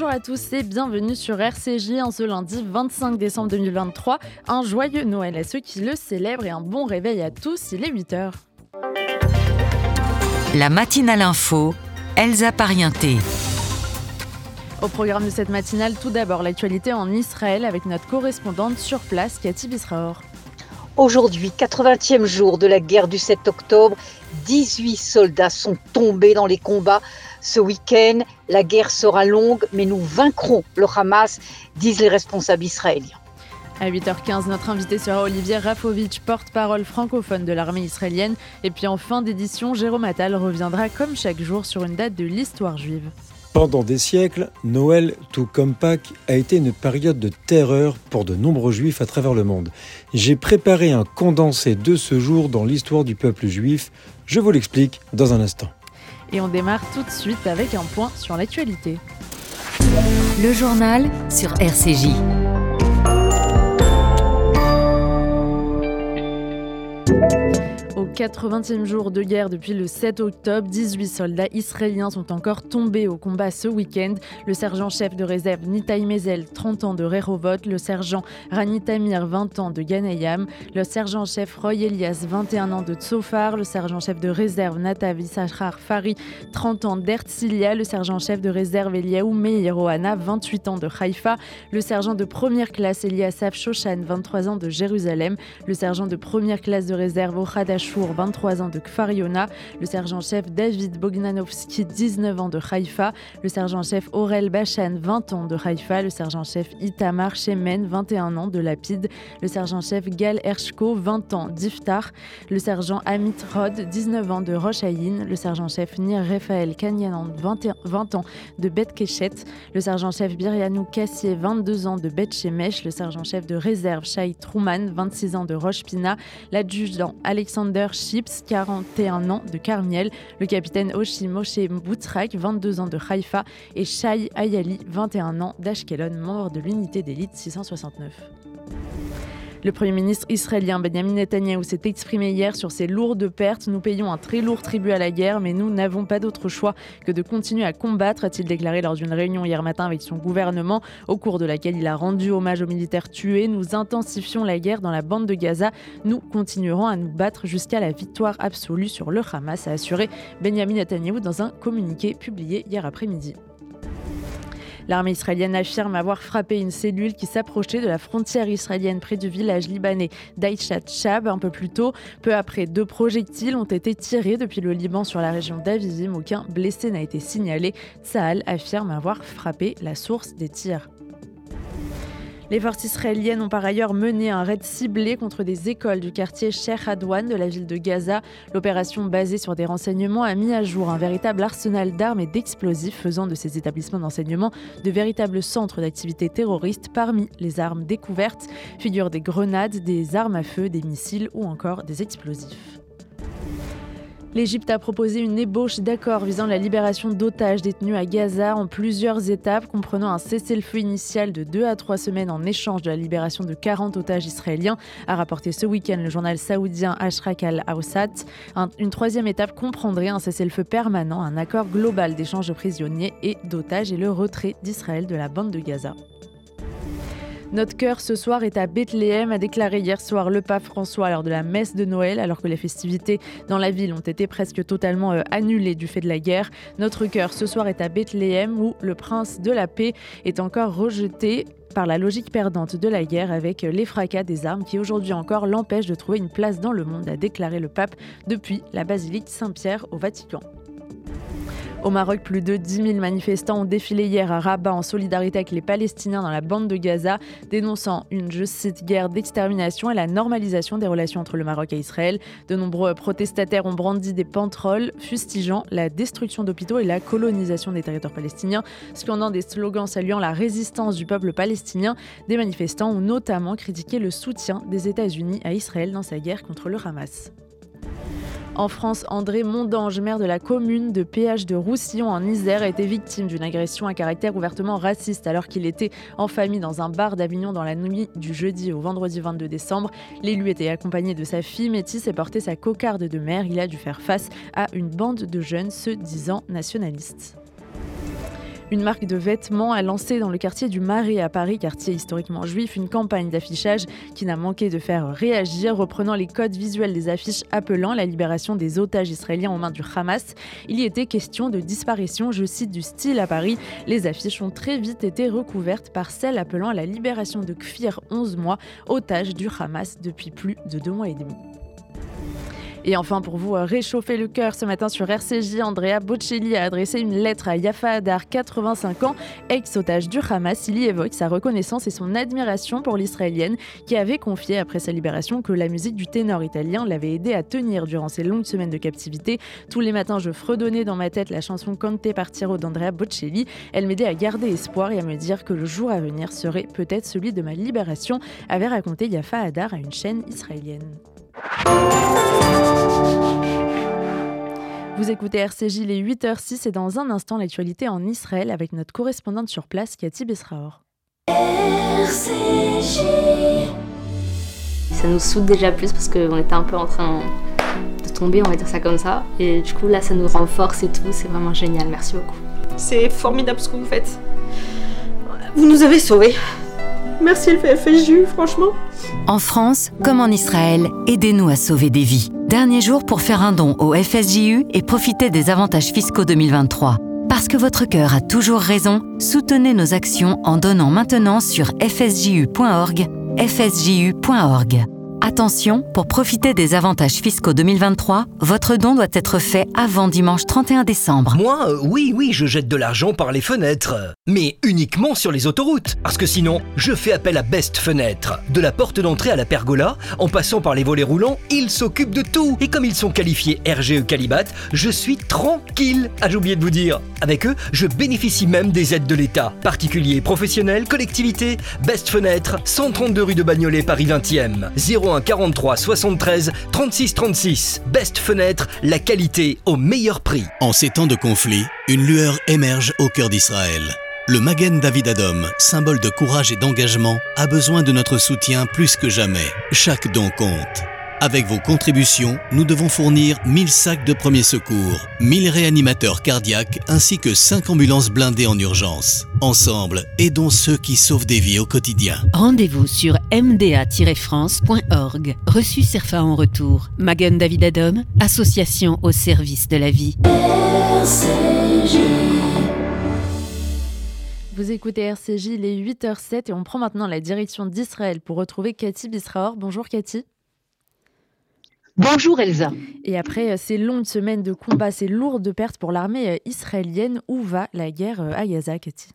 Bonjour à tous et bienvenue sur RCJ en ce lundi 25 décembre 2023. Un joyeux Noël à ceux qui le célèbrent et un bon réveil à tous, il est 8h. La matinale info, Elsa Parienté. Au programme de cette matinale, tout d'abord l'actualité en Israël avec notre correspondante sur place, Cathy Bisraor. Aujourd'hui, 80e jour de la guerre du 7 octobre, 18 soldats sont tombés dans les combats. Ce week-end, la guerre sera longue, mais nous vaincrons le Hamas, disent les responsables israéliens. À 8h15, notre invité sera Olivier Rafovitch, porte-parole francophone de l'armée israélienne. Et puis en fin d'édition, Jérôme Attal reviendra comme chaque jour sur une date de l'histoire juive. Pendant des siècles, Noël, tout comme Pâques, a été une période de terreur pour de nombreux juifs à travers le monde. J'ai préparé un condensé de ce jour dans l'histoire du peuple juif. Je vous l'explique dans un instant. Et on démarre tout de suite avec un point sur l'actualité. Le journal sur RCJ. 80e jour de guerre depuis le 7 octobre, 18 soldats israéliens sont encore tombés au combat ce week-end. Le sergent-chef de réserve Nitaï Mezel, 30 ans de Rehovot, le sergent Rani Tamir, 20 ans de Ganayam, le sergent-chef Roy Elias, 21 ans de Tsofar, le sergent-chef de réserve Natav Issachar Fari, 30 ans d'Ertzilia, le sergent-chef de réserve Eliaou Meirohana, 28 ans de Haïfa, le sergent de première classe Eliasaf Shoshan, 23 ans de Jérusalem, le sergent de première classe de réserve Ochadash 23 ans de Kfariona, le sergent-chef David Bognanovski, 19 ans de Haïfa, le sergent-chef Aurel Bachan, 20 ans de Haïfa, le sergent-chef Itamar Shemen, 21 ans de Lapide, le sergent-chef Gal Ershko, 20 ans d'Iftar, le sergent Amit Rod, 19 ans de Rosh le sergent-chef Nir Raphaël Kanyanan, 20 ans de Bet Keshet, le sergent-chef Biryanou Kassier, 22 ans de Bet Shemesh, le sergent-chef de réserve Shai Trouman, 26 ans de Rosh Pina, l'adjudant Alexander Chips, 41 ans de Carmiel, le capitaine Oshi Moshe Boutrak, 22 ans de Haïfa, et Shai Ayali, 21 ans d'Ashkelon, membre de l'unité d'élite 669. Le Premier ministre israélien Benjamin Netanyahu s'est exprimé hier sur ces lourdes pertes. Nous payons un très lourd tribut à la guerre, mais nous n'avons pas d'autre choix que de continuer à combattre, a-t-il déclaré lors d'une réunion hier matin avec son gouvernement, au cours de laquelle il a rendu hommage aux militaires tués. Nous intensifions la guerre dans la bande de Gaza. Nous continuerons à nous battre jusqu'à la victoire absolue sur le Hamas, a assuré Benjamin Netanyahu dans un communiqué publié hier après-midi. L'armée israélienne affirme avoir frappé une cellule qui s'approchait de la frontière israélienne près du village libanais d'Aïchat Shab un peu plus tôt. Peu après, deux projectiles ont été tirés depuis le Liban sur la région d'Avivim. Aucun blessé n'a été signalé. Tsahal affirme avoir frappé la source des tirs. Les forces israéliennes ont par ailleurs mené un raid ciblé contre des écoles du quartier Sheikh Adwan de la ville de Gaza. L'opération basée sur des renseignements a mis à jour un véritable arsenal d'armes et d'explosifs faisant de ces établissements d'enseignement de véritables centres d'activité terroriste. Parmi les armes découvertes figurent des grenades, des armes à feu, des missiles ou encore des explosifs. L'Égypte a proposé une ébauche d'accord visant la libération d'otages détenus à Gaza en plusieurs étapes, comprenant un cessez-le-feu initial de 2 à 3 semaines en échange de la libération de 40 otages israéliens, a rapporté ce week-end le journal saoudien Ashrak al-Awsat. une troisième étape comprendrait un cessez-le-feu permanent, un accord global d'échange de prisonniers et d'otages et le retrait d'Israël de la bande de Gaza. Notre cœur ce soir est à Bethléem, a déclaré hier soir le pape François lors de la messe de Noël, alors que les festivités dans la ville ont été presque totalement euh, annulées du fait de la guerre. Notre cœur ce soir est à Bethléem, où le prince de la paix est encore rejeté par la logique perdante de la guerre avec les fracas des armes qui aujourd'hui encore l'empêchent de trouver une place dans le monde, a déclaré le pape depuis la basilique Saint-Pierre au Vatican. Au Maroc, plus de 10 000 manifestants ont défilé hier à Rabat en solidarité avec les Palestiniens dans la bande de Gaza, dénonçant une, je guerre d'extermination et la normalisation des relations entre le Maroc et Israël. De nombreux protestataires ont brandi des pantrolles, fustigeant la destruction d'hôpitaux et la colonisation des territoires palestiniens, scandant des slogans saluant la résistance du peuple palestinien. Des manifestants ont notamment critiqué le soutien des États-Unis à Israël dans sa guerre contre le Hamas. En France, André Mondange, maire de la commune de Péage de Roussillon en Isère, a été victime d'une agression à caractère ouvertement raciste alors qu'il était en famille dans un bar d'Avignon dans la nuit du jeudi au vendredi 22 décembre. L'élu était accompagné de sa fille métisse et portait sa cocarde de mère. Il a dû faire face à une bande de jeunes se disant nationalistes. Une marque de vêtements a lancé dans le quartier du Marais à Paris, quartier historiquement juif, une campagne d'affichage qui n'a manqué de faire réagir, reprenant les codes visuels des affiches appelant la libération des otages israéliens aux mains du Hamas. Il y était question de disparition, je cite, du style à Paris. Les affiches ont très vite été recouvertes par celles appelant à la libération de Kfir, 11 mois, otage du Hamas depuis plus de deux mois et demi. Et enfin, pour vous euh, réchauffer le cœur ce matin sur RCJ, Andrea Bocelli a adressé une lettre à Yafa Adar, 85 ans, ex-otage du Hamas. Il y évoque sa reconnaissance et son admiration pour l'Israélienne, qui avait confié après sa libération que la musique du ténor italien l'avait aidé à tenir durant ces longues semaines de captivité. Tous les matins, je fredonnais dans ma tête la chanson Cante Partiro d'Andrea Bocelli. Elle m'aidait à garder espoir et à me dire que le jour à venir serait peut-être celui de ma libération, avait raconté Yafa Adar à une chaîne israélienne. Vous écoutez RCJ les 8h06 et dans un instant l'actualité en Israël avec notre correspondante sur place Cathy Besraor. RCJ Ça nous soude déjà plus parce qu'on était un peu en train de tomber, on va dire ça comme ça. Et du coup là ça nous renforce et tout, c'est vraiment génial, merci beaucoup. C'est formidable ce que vous faites. Vous nous avez sauvés. Merci le FSJU, franchement. En France, comme en Israël, aidez-nous à sauver des vies. Dernier jour pour faire un don au FSJU et profiter des avantages fiscaux 2023. Parce que votre cœur a toujours raison, soutenez nos actions en donnant maintenant sur fsju.org, fsju.org. Attention, pour profiter des avantages fiscaux 2023, votre don doit être fait avant dimanche 31 décembre. Moi, euh, oui, oui, je jette de l'argent par les fenêtres. Mais uniquement sur les autoroutes. Parce que sinon, je fais appel à Best Fenêtre. De la porte d'entrée à la pergola, en passant par les volets roulants, ils s'occupent de tout. Et comme ils sont qualifiés RGE Calibat, je suis tranquille. Ah, j'ai oublié de vous dire. Avec eux, je bénéficie même des aides de l'État. Particuliers, professionnels, collectivités, Best Fenêtre, 132 rue de Bagnolet, Paris 20e. 01 43 73 36 36. Best Fenêtre, la qualité au meilleur prix. En ces temps de conflit, une lueur émerge au cœur d'Israël. Le Magen David Adom, symbole de courage et d'engagement, a besoin de notre soutien plus que jamais. Chaque don compte. Avec vos contributions, nous devons fournir 1000 sacs de premiers secours, 1000 réanimateurs cardiaques ainsi que 5 ambulances blindées en urgence. Ensemble, aidons ceux qui sauvent des vies au quotidien. Rendez-vous sur mda-france.org. Reçu CERFA en retour. Magen David Adom, association au service de la vie. Vous écoutez RCJ, il est 8h07 et on prend maintenant la direction d'Israël pour retrouver Cathy Bisraor. Bonjour Cathy. Bonjour Elsa. Et après euh, ces longues semaines de combat, ces lourdes pertes pour l'armée euh, israélienne, où va la guerre euh, à Gaza, Cathy?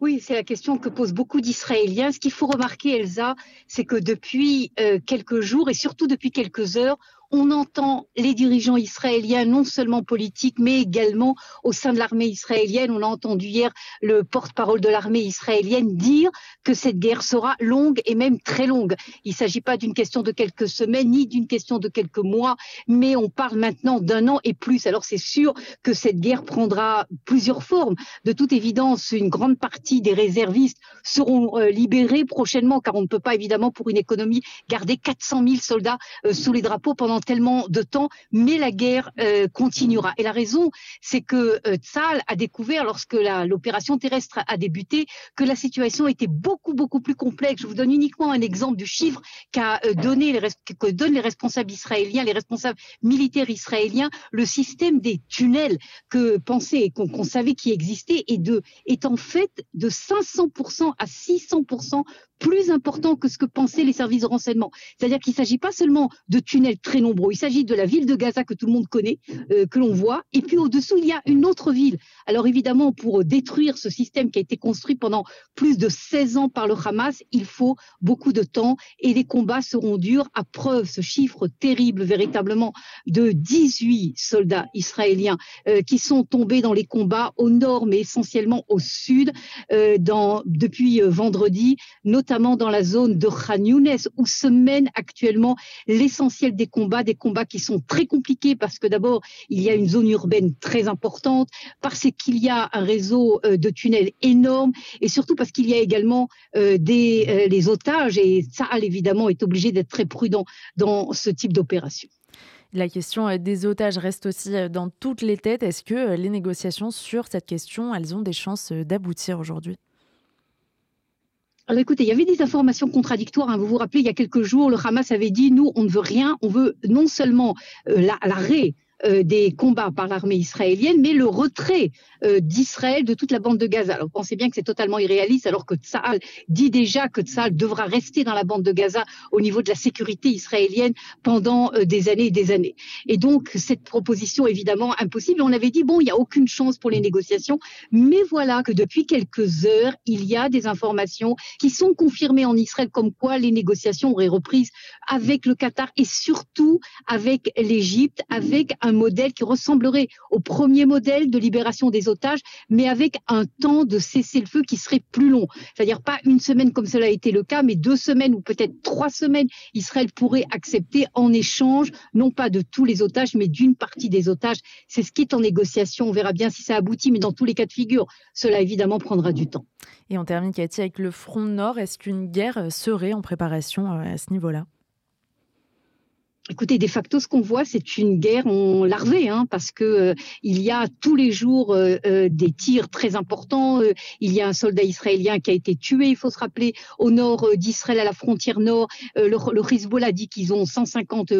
Oui, c'est la question que posent beaucoup d'Israéliens. Ce qu'il faut remarquer, Elsa, c'est que depuis quelques jours et surtout depuis quelques heures, on entend les dirigeants israéliens, non seulement politiques, mais également au sein de l'armée israélienne. On a entendu hier le porte-parole de l'armée israélienne dire que cette guerre sera longue et même très longue. Il ne s'agit pas d'une question de quelques semaines, ni d'une question de quelques mois, mais on parle maintenant d'un an et plus. Alors c'est sûr que cette guerre prendra plusieurs formes. De toute évidence, une grande partie des réservistes seront euh, libérés prochainement, car on ne peut pas évidemment pour une économie garder 400 000 soldats euh, sous les drapeaux pendant tellement de temps, mais la guerre euh, continuera. Et la raison, c'est que euh, Tzal a découvert, lorsque l'opération terrestre a débuté, que la situation était beaucoup, beaucoup plus complexe. Je vous donne uniquement un exemple du chiffre qu'a euh, donné que donnent les responsables israéliens, les responsables militaires israéliens, le système des tunnels que pensait, qu'on savait qui existait, et est en fait de 500% à 600% plus important que ce que pensaient les services de renseignement. C'est-à-dire qu'il ne s'agit pas seulement de tunnels très il s'agit de la ville de Gaza que tout le monde connaît, euh, que l'on voit, et puis au-dessous, il y a une autre ville. Alors évidemment, pour détruire ce système qui a été construit pendant plus de 16 ans par le Hamas, il faut beaucoup de temps et les combats seront durs. À preuve, ce chiffre terrible véritablement de 18 soldats israéliens euh, qui sont tombés dans les combats au nord, mais essentiellement au sud, euh, depuis vendredi, notamment dans la zone de Khan Younes, où se mènent actuellement l'essentiel des combats, des combats qui sont très compliqués parce que d'abord, il y a une zone urbaine très importante, parce qu'il y a un réseau euh, de tunnels énorme, et surtout parce qu'il y a également euh, des, euh, les otages, et ça, évidemment, est obligé d'être très prudent dans ce type d'opération. La question des otages reste aussi dans toutes les têtes. Est-ce que les négociations sur cette question, elles ont des chances d'aboutir aujourd'hui? Alors écoutez, il y avait des informations contradictoires. Hein. Vous vous rappelez, il y a quelques jours, le Hamas avait dit, nous, on ne veut rien, on veut non seulement euh, l'arrêt des combats par l'armée israélienne, mais le retrait euh, d'Israël de toute la bande de Gaza. Alors, pensez bien que c'est totalement irréaliste, alors que Tsahal dit déjà que Tsahal devra rester dans la bande de Gaza au niveau de la sécurité israélienne pendant euh, des années et des années. Et donc, cette proposition, évidemment, impossible. On avait dit, bon, il n'y a aucune chance pour les négociations, mais voilà que depuis quelques heures, il y a des informations qui sont confirmées en Israël comme quoi les négociations auraient repris avec le Qatar et surtout avec l'Égypte, avec un modèle qui ressemblerait au premier modèle de libération des otages, mais avec un temps de cessez-le-feu qui serait plus long. C'est-à-dire pas une semaine comme cela a été le cas, mais deux semaines ou peut-être trois semaines, Israël pourrait accepter en échange, non pas de tous les otages, mais d'une partie des otages. C'est ce qui est en négociation. On verra bien si ça aboutit, mais dans tous les cas de figure, cela évidemment prendra du temps. Et on termine, Cathy, avec le front nord. Est-ce qu'une guerre serait en préparation euh, à ce niveau-là? Écoutez, de facto, ce qu'on voit, c'est une guerre en larvée, hein, parce que euh, il y a tous les jours euh, euh, des tirs très importants. il y a un soldat israélien qui a été tué, il faut se rappeler, au nord d'Israël, à la frontière nord. le, le Hezbollah dit qu'ils ont 150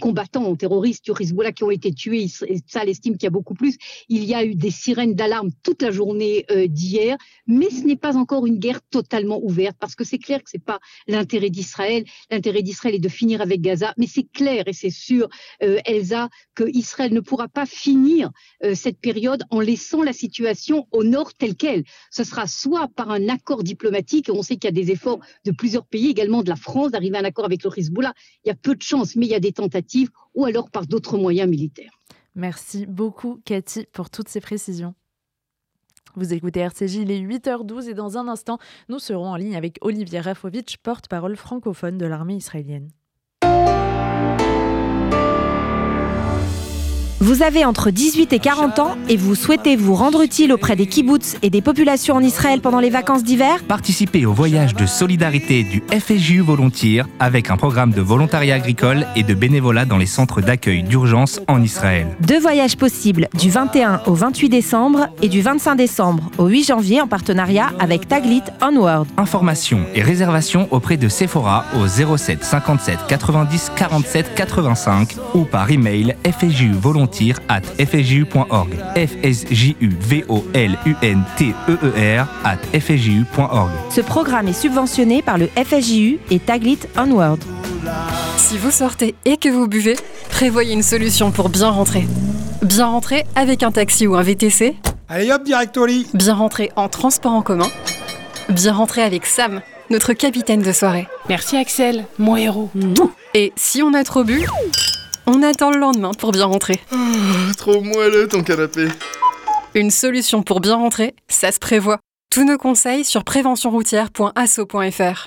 combattants terroristes du Hezbollah qui ont été tués. Ça estime qu'il y a beaucoup plus. Il y a eu des sirènes d'alarme toute la journée d'hier, mais ce n'est pas encore une guerre totalement ouverte, parce que c'est clair que c'est pas l'intérêt d'Israël. L'intérêt d'Israël est de finir avec Gaza, mais c'est clair et c'est sûr, euh, Elsa, que Israël ne pourra pas finir euh, cette période en laissant la situation au nord telle qu'elle. Ce sera soit par un accord diplomatique, on sait qu'il y a des efforts de plusieurs pays, également de la France, d'arriver à un accord avec le Hezbollah. Il y a peu de chances, mais il y a des tentatives, ou alors par d'autres moyens militaires. Merci beaucoup, Cathy, pour toutes ces précisions. Vous écoutez RCJ, il est 8h12 et dans un instant, nous serons en ligne avec Olivier Rafovitch, porte-parole francophone de l'armée israélienne. Vous avez entre 18 et 40 ans et vous souhaitez vous rendre utile auprès des kibbutz et des populations en Israël pendant les vacances d'hiver Participez au voyage de solidarité du FSJU Volontiers avec un programme de volontariat agricole et de bénévolat dans les centres d'accueil d'urgence en Israël. Deux voyages possibles du 21 au 28 décembre et du 25 décembre au 8 janvier en partenariat avec Taglit Onward. Informations et réservations auprès de Sephora au 07 57 90 47 85 ou par email FSJU Volontiers at fsju.org. f s j u v o l u n t e e r at fsju.org. Ce programme est subventionné par le FSJU et Taglit Onward. Si vous sortez et que vous buvez, prévoyez une solution pour bien rentrer. Bien rentrer avec un taxi ou un VTC. Allez hop, directori Bien rentrer en transport en commun. Bien rentrer avec Sam, notre capitaine de soirée. Merci Axel, mon héros. Et si on a trop bu, on attend le lendemain pour bien rentrer. Ah, trop moelleux ton canapé. Une solution pour bien rentrer, ça se prévoit. Tous nos conseils sur préventionroutière.asso.fr.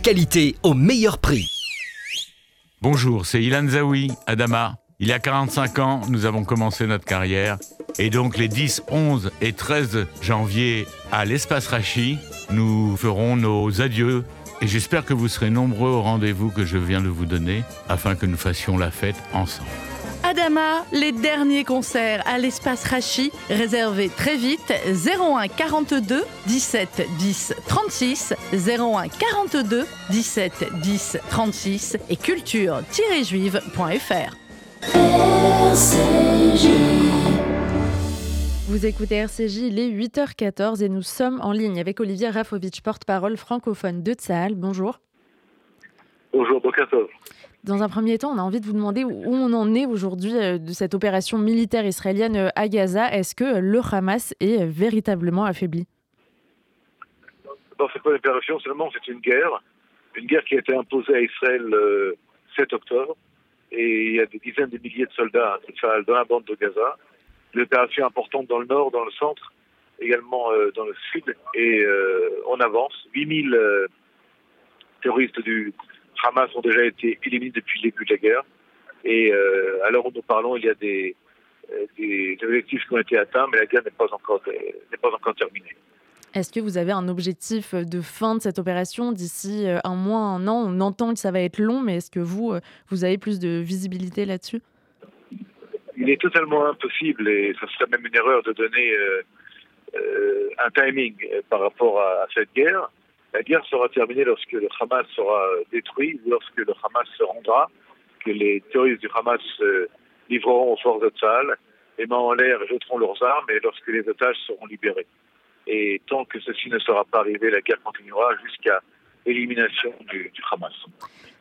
qualité au meilleur prix. Bonjour, c'est Ilan Zawi, Adama. Il y a 45 ans, nous avons commencé notre carrière. Et donc les 10, 11 et 13 janvier à l'espace Rachi, nous ferons nos adieux. Et j'espère que vous serez nombreux au rendez-vous que je viens de vous donner afin que nous fassions la fête ensemble. Adama, les derniers concerts à l'espace Rachi, réservés très vite 01 42 17 10 36 01 42 17 10 36 et culture-juive.fr. Vous écoutez RCJ, il est 8h14 et nous sommes en ligne avec Olivier Rafovitch, porte-parole francophone de Tsahal. Bonjour. Bonjour, Bokatov. Dans un premier temps, on a envie de vous demander où on en est aujourd'hui euh, de cette opération militaire israélienne euh, à Gaza. Est-ce que le Hamas est véritablement affaibli? Non, c'est pas une opération seulement, c'est une guerre. Une guerre qui a été imposée à Israël le 7 octobre. et il y a des dizaines de milliers de soldats dans la bande de Gaza. Des opérations importantes dans le nord, dans le centre, également euh, dans le sud, et euh, on avance. 8000 euh, terroristes du Hamas ont déjà été éliminés depuis le début de la guerre. Et euh, à l'heure où nous parlons, il y a des, euh, des objectifs qui ont été atteints, mais la guerre n'est pas encore, n'est pas encore terminée. Est-ce que vous avez un objectif de fin de cette opération d'ici euh, un mois, un an? On entend que ça va être long, mais est-ce que vous, euh, vous avez plus de visibilité là-dessus? Il est totalement impossible, et ça serait même une erreur de donner euh, euh, un timing par rapport à, à cette guerre. La guerre sera terminée lorsque le Hamas sera détruit, ou lorsque le Hamas se rendra, que les terroristes du Hamas euh, livreront aux forces de les mains en l'air et jeteront leurs armes, et lorsque les otages seront libérés. Et tant que ceci ne sera pas arrivé, la guerre continuera jusqu'à l'élimination du, du Hamas.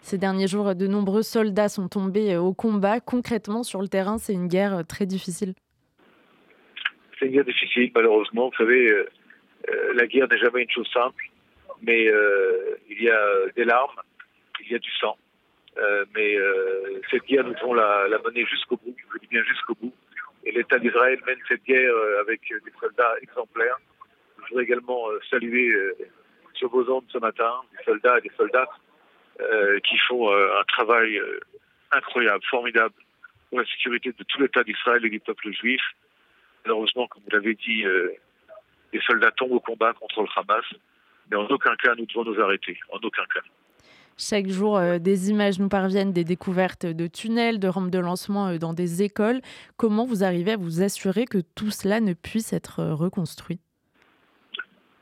Ces derniers jours, de nombreux soldats sont tombés euh, au combat. Concrètement, sur le terrain, c'est une guerre euh, très difficile. C'est une guerre difficile, malheureusement. Vous savez, euh, euh, la guerre n'est jamais une chose simple, mais euh, il y a des larmes, il y a du sang. Euh, mais euh, cette guerre, nous devons la, la mener jusqu'au bout, je dis bien jusqu'au bout. Et l'État d'Israël mène cette guerre avec des soldats exemplaires. Je voudrais également saluer sur vos ondes ce matin des soldats et des soldates euh, qui font euh, un travail incroyable, formidable pour la sécurité de tout l'État d'Israël et du peuple juif. Malheureusement, comme vous l'avez dit, les soldats tombent au combat contre le Hamas, mais en aucun cas nous devons nous arrêter, en aucun cas. Chaque jour, euh, des images nous parviennent, des découvertes de tunnels, de rampes de lancement euh, dans des écoles. Comment vous arrivez à vous assurer que tout cela ne puisse être euh, reconstruit?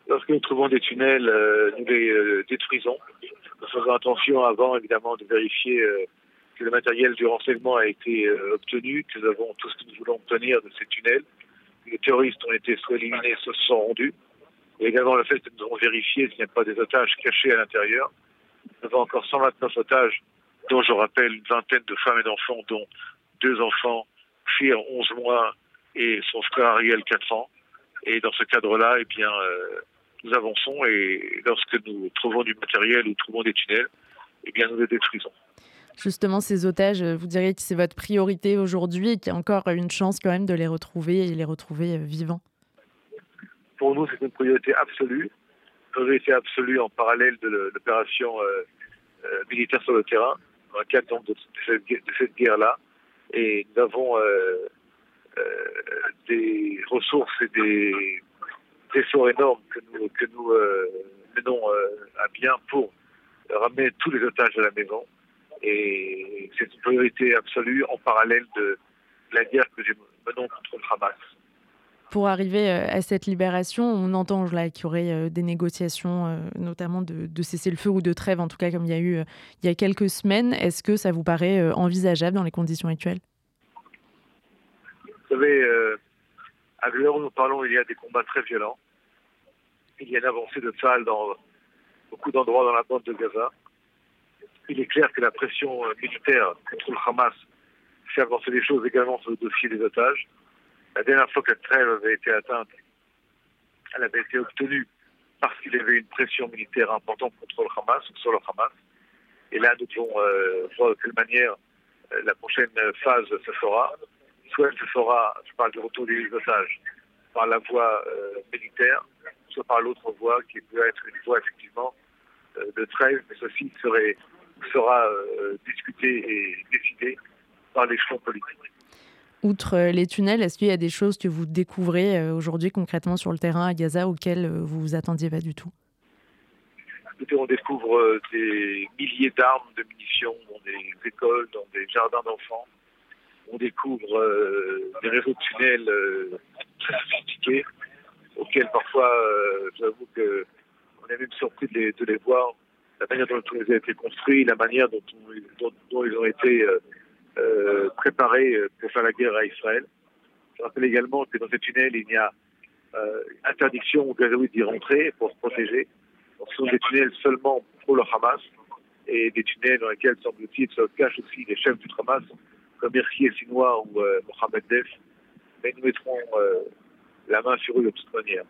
Lorsque nous trouvons des tunnels, nous les détruisons. Nous faisons attention avant, évidemment, de vérifier que le matériel du renseignement a été obtenu, que nous avons tout ce que nous voulons obtenir de ces tunnels. Les terroristes ont été soit éliminés, soit se sont rendus. Et également le fait que nous avons vérifié s'il n'y a pas des otages cachés à l'intérieur. Nous avons encore 129 otages, dont je rappelle une vingtaine de femmes et d'enfants, dont deux enfants, Fir, 11 mois, et son frère Ariel, 4 ans. Et dans ce cadre-là, eh bien, euh, nous avançons et lorsque nous trouvons du matériel ou trouvons des tunnels, eh bien, nous les détruisons. Justement, ces otages, euh, vous diriez que c'est votre priorité aujourd'hui et qu'il y a encore une chance quand même de les retrouver et les retrouver euh, vivants Pour nous, c'est une priorité absolue. Priorité absolue en parallèle de l'opération euh, euh, militaire sur le terrain, dans le cadre de, cette, cette guerre-là. Et nous avons euh, des ressources et des efforts énormes que nous, que nous menons à bien pour ramener tous les otages à la maison. Et c'est une priorité absolue en parallèle de la guerre que nous menons contre le Hamas. Pour arriver euh, à cette libération, on entend là qu'il y aurait des négociations, euh, notamment de, de cessez-le-feu ou de trêve, en tout cas comme il y a eu euh, il y a quelques semaines. Est-ce que ça vous paraît envisageable dans les conditions actuelles? Vous savez, à l'heure où nous parlons, il y a des combats très violents. Il y a une avancée de Tsahal dans beaucoup d'endroits dans la bande de Gaza. Il est clair que la pression militaire contre le Hamas fait avancer les choses également sur le dossier des otages. La dernière fois que la trêve avait été atteinte, elle avait été obtenue parce qu'il y avait une pression militaire importante contre le Hamas, sur le Hamas. Et là, nous devons euh, voir de quelle manière euh, la prochaine phase se fera. Soit elle se fera, je parle du retour des otages, par la voie euh, militaire, soit par l'autre voie qui peut être une voie effectivement de trêve, mais ceci serait, sera discuté et décidé par l'échelon politique. Outre euh, les tunnels, est-ce qu'il y a des choses que vous découvrez euh, aujourd'hui concrètement sur le terrain à Gaza auxquelles euh, vous vous attendiez pas du tout? On découvre des milliers d'armes, de munitions dans des écoles, dans des jardins d'enfants. On découvre des réseaux de tunnels très sophistiqués, auxquels parfois, j'avoue que on est même surpris de les, voir, la manière dont ils ont été construits, la manière dont, on- dont- dont ils ont été euh, préparés euh, pour faire la guerre à Israël. Je rappelle également que dans ces tunnels, il y a euh, interdiction aux Gazaouis d'y rentrer pour se protéger. Donc, ce sont des tunnels seulement pour le Hamas et des tunnels dans lesquels, semble-t-il, se cachent aussi les chefs du Hamas, comme Mercier Sinois ou euh, Mohamed Def. Mais nous mettrons euh, la main sur eux de toute manière.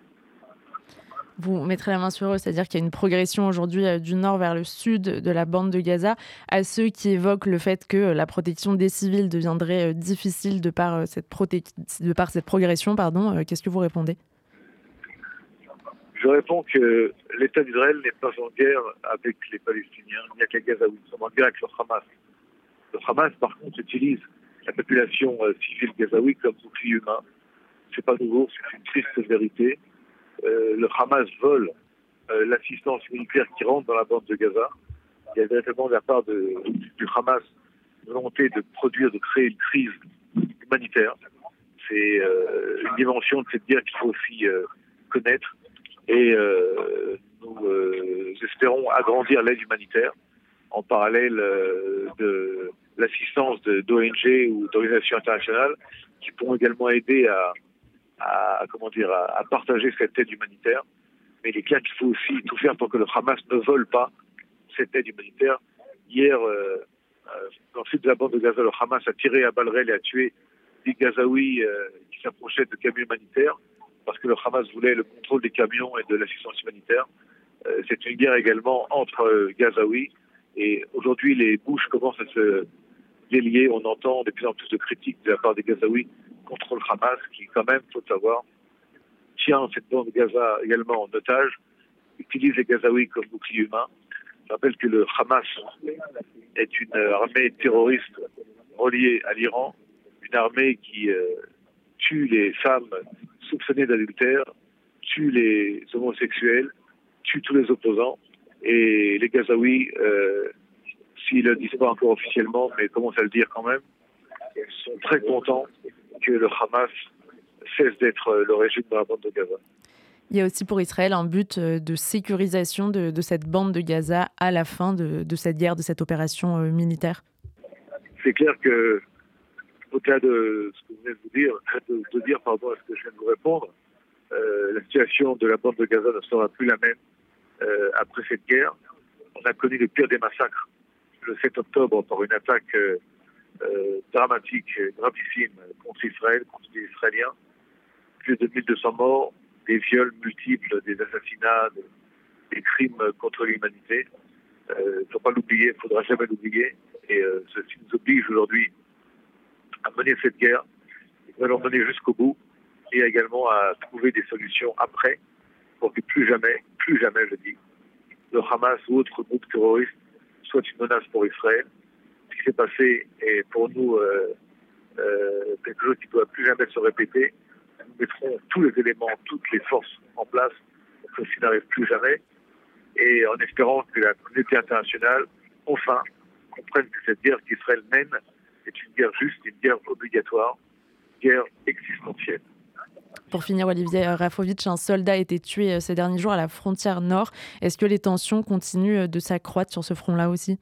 Vous mettrez la main sur eux, c'est-à-dire qu'il y a une progression aujourd'hui euh, du nord vers le sud de la bande de Gaza. À ceux qui évoquent le fait que euh, la protection des civils deviendrait difficile de par cette, de par cette progression, pardon, qu'est-ce que vous répondez? Je réponds que l'État d'Israël n'est pas en guerre avec les Palestiniens, ni avec les Gazaouis, ils sont en guerre avec le Hamas. Le Hamas, par contre, utilise la population civile gazaoui comme bouclier humain c'est pas nouveau, c'est une triste vérité. Euh, le Hamas vole euh, l'assistance militaire qui rentre dans la bande de Gaza. Il y a véritablement de la part du Hamas une volonté de produire, de créer une crise humanitaire. C'est euh, une dimension de cette guerre qu'il faut aussi connaître. Et nous espérons agrandir l'aide humanitaire en parallèle de l'assistance d'ONG ou d'organisations internationales qui pourront également aider à, à, comment dire, à, partager cette aide humanitaire. Mais il est clair qu'il faut aussi tout faire pour que le Hamas ne vole pas cette aide humanitaire. Hier, euh, euh, dans de la bande de Gaza, le Hamas a tiré à balles et a tué des Gazaouis euh, qui s'approchaient de camions humanitaires parce que le Hamas voulait le contrôle des camions et de l'assistance humanitaire. C'est une guerre également entre Gazaouis et aujourd'hui les bouches commencent à se On entend de plus en plus de critiques de la part des Gazaouis contre le Hamas, qui quand même, faut savoir, tient cette bande de Gaza également en otage, utilise les Gazaouis comme bouclier humain. Je rappelle que le Hamas est une armée terroriste reliée à l'Iran, une armée qui euh, tue les femmes soupçonnées d'adultère, tue les homosexuels, tue tous les opposants. Et les Gazaouis, euh, s'ils ne le disent pas encore officiellement, mais commencent à le dire quand même, sont très contents que le Hamas cesse d'être euh, le régime de la bande de Gaza. Il y a aussi pour Israël un but euh, de sécurisation de, cette bande de Gaza à la fin de, cette guerre, de cette opération euh, militaire. C'est clair que, au-delà de ce que vous venez de vous dire, de, dire pardon, à ce que je viens de vous répondre, la situation de la bande de Gaza ne sera plus la même après cette guerre. On a connu le pire des massacres le 7 octobre par une attaque euh, dramatique, gravissime contre Israël, contre les Israéliens. Plus de 1200 morts, des viols multiples, des assassinats, des, crimes contre l'humanité. Il euh, ne faut pas l'oublier, il ne faudra jamais l'oublier. Et euh, ceci nous oblige aujourd'hui à mener cette guerre, à l'emmener jusqu'au bout et également à trouver des solutions après pour que plus jamais, plus jamais, je dis, le Hamas ou autre groupe terroriste soit une menace pour Israël qui s'est passé est pour nous euh, euh, quelque chose qui ne doit plus jamais se répéter. Nous mettrons tous les éléments, toutes les forces en place pour que ceci n'arrive plus jamais. Et en espérant que la communauté internationale, enfin, comprenne que cette guerre qu'Israël mène est une guerre juste, une guerre obligatoire, une guerre existentielle. Pour finir, Olivier Rafovitch, un soldat a été tué euh, ces derniers jours à la frontière nord. Est-ce que les tensions continuent de s'accroître sur ce front-là aussi?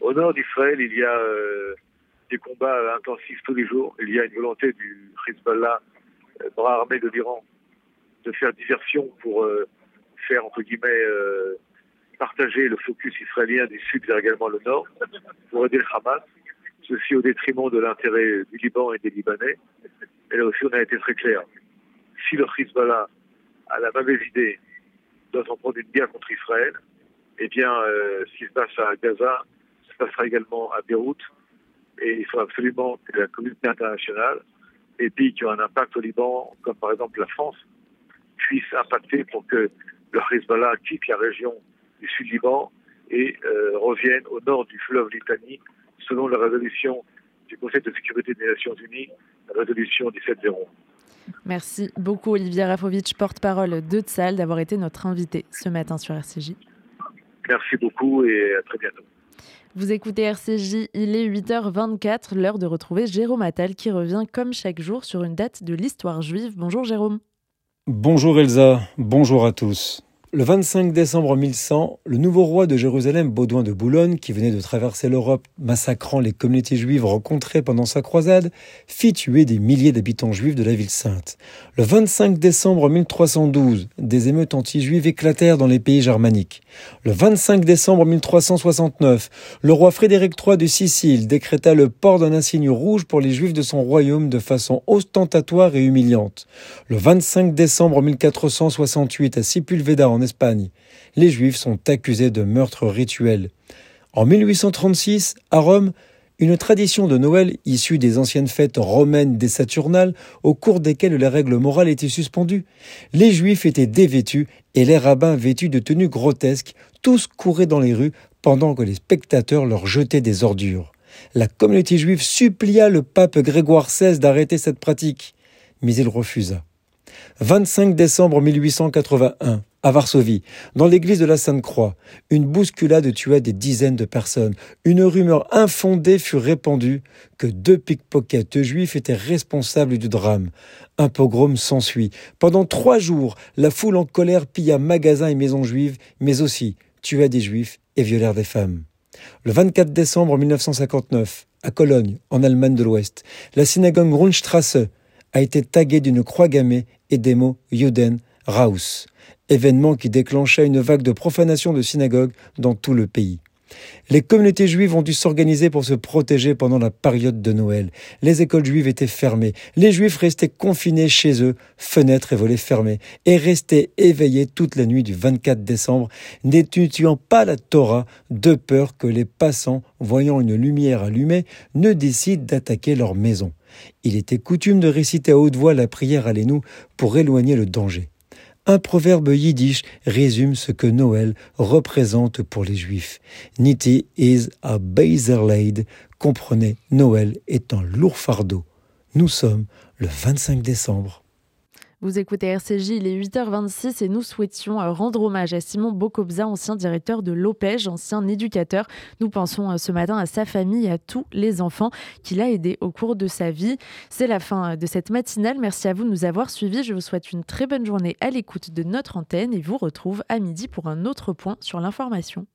Au nord d'Israël, il y a euh, des combats intensifs tous les jours. Il y a une volonté du Hezbollah, euh, bras armé de l'Iran, de faire diversion pour euh, faire, entre guillemets, partager le focus israélien du sud vers également le nord, pour aider le Hamas. Ceci au détriment de l'intérêt du Liban et des Libanais. Et là aussi, on a été très clair. Si le Hezbollah a la mauvaise idée d'entreprendre une guerre contre Israël, eh bien, ce qui se passe à Gaza passera également à Beyrouth. Et il faut absolument que la communauté internationale, les pays qui ont un impact au Liban, comme par exemple la France, puissent impacter pour que le Hezbollah quitte la région du sud-Liban et euh, revienne au nord du fleuve Litanie, selon la résolution du Conseil de sécurité des Nations Unies, la résolution 1701. Merci beaucoup Olivier Rafovitch, porte-parole de Tsal, d'avoir été notre invité ce matin sur RCJ. Merci beaucoup et à très bientôt. Vous écoutez RCJ, il est 8h24, l'heure de retrouver Jérôme Attal qui revient comme chaque jour sur une date de l'histoire juive. Bonjour Jérôme. Bonjour Elsa, bonjour à tous. Le 25 décembre 1100, le nouveau roi de Jérusalem, Baudouin de Boulogne, qui venait de traverser l'Europe, massacrant les communautés juives rencontrées pendant sa croisade, fit tuer des milliers d'habitants juifs de la ville sainte. Le 25 décembre 1312, des émeutes anti-juives éclatèrent dans les pays germaniques. Le 25 décembre 1369, le roi Frédéric III de Sicile décréta le port d'un insigne rouge pour les juifs de son royaume de façon ostentatoire et humiliante. Le 25 décembre 1468, à Sipulveda en Espagne, les Juifs sont accusés de meurtre rituel. En 1836, à Rome, une tradition de Noël issue des anciennes fêtes romaines des Saturnales, au cours desquelles les règles morales étaient suspendues. Les Juifs étaient dévêtus et les rabbins vêtus de tenues grotesques, tous couraient dans les rues pendant que les spectateurs leur jetaient des ordures. La communauté juive supplia le pape Grégoire XVI d'arrêter cette pratique, mais il refusa. 25 décembre 1881, à Varsovie, dans l'église de la Sainte-Croix, une bousculade tua des dizaines de personnes. Une rumeur infondée fut répandue que deux pickpockets juifs étaient responsables du drame. Un pogrom s'ensuit. Pendant trois jours, la foule en colère pilla magasins et maisons juives, mais aussi tua des juifs et violèrent des femmes. Le 24 décembre 1959, à Cologne, en Allemagne de l'Ouest, la synagogue Grundstrasse a été taguée d'une croix gammée et des mots Juden, Raus, événement qui déclencha une vague de profanation de synagogues dans tout le pays. Les communautés juives ont dû s'organiser pour se protéger pendant la période de Noël. Les écoles juives étaient fermées. Les juifs restaient confinés chez eux, fenêtres et volets fermés, et restaient éveillés toute la nuit du 24 décembre, n'étudiant pas la Torah, de peur que les passants, voyant une lumière allumée, ne décident d'attaquer leur maison. Il était coutume de réciter à haute voix la prière à nous pour éloigner le danger. Un proverbe yiddish résume ce que Noël représente pour les Juifs. Niti is a Beiserleid. Comprenez, Noël est un lourd fardeau. Nous sommes le 25 décembre. Vous écoutez RCJ, il est 8h26 et nous souhaitions euh, rendre hommage à Simon Bocobza, ancien directeur de l'OPEJ, ancien éducateur. Nous pensons euh, ce matin à sa famille et à tous les enfants qu'il a aidés au cours de sa vie. C'est la fin euh, de cette matinale. Merci à vous de nous avoir suivis. Je vous souhaite une très bonne journée à l'écoute de notre antenne et vous retrouve à midi pour un autre point sur l'information.